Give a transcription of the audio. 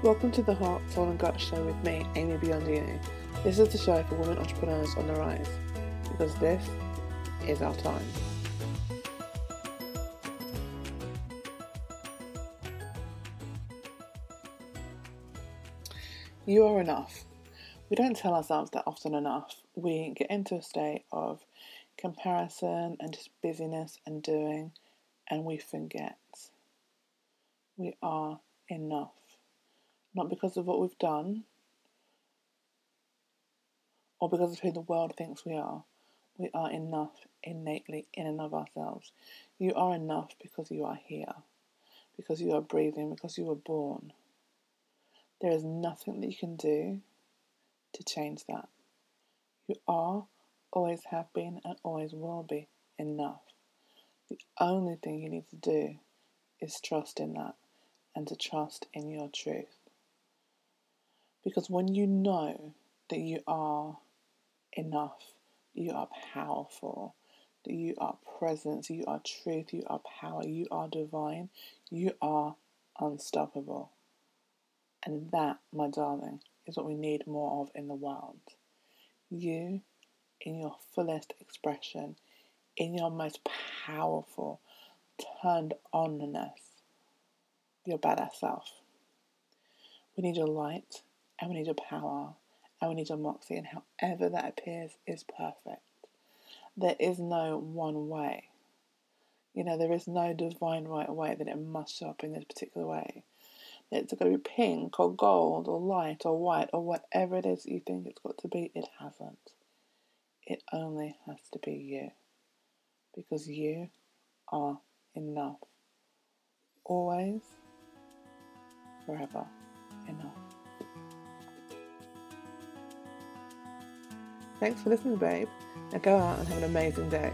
Welcome to the Heart, Soul and Gut Show with me, Amy Biondini. This is the show for women entrepreneurs on the rise, because this is our time. You are enough. We don't tell ourselves that often enough. We get into a state of comparison and just busyness and doing, and we forget we are enough. Not because of what we've done or because of who the world thinks we are. We are enough innately in and of ourselves. You are enough because you are here, because you are breathing, because you were born. There is nothing that you can do to change that. You are, always have been, and always will be enough. The only thing you need to do is trust in that and to trust in your truth. Because when you know that you are enough, you are powerful, that you are presence, you are truth, you are power, you are divine, you are unstoppable. And that, my darling, is what we need more of in the world. You, in your fullest expression, in your most powerful, turned onness, your badass self. We need your light, and we need your power, and we need your moxie, and however that appears is perfect. There is no one way. You know, there is no divine right way that it must show up in this particular way. It's going to be pink or gold or light or white or whatever it is you think it's got to be. It hasn't. It only has to be you. Because you are enough. Always forever enough. Thanks for listening, babe. Now go out and have an amazing day.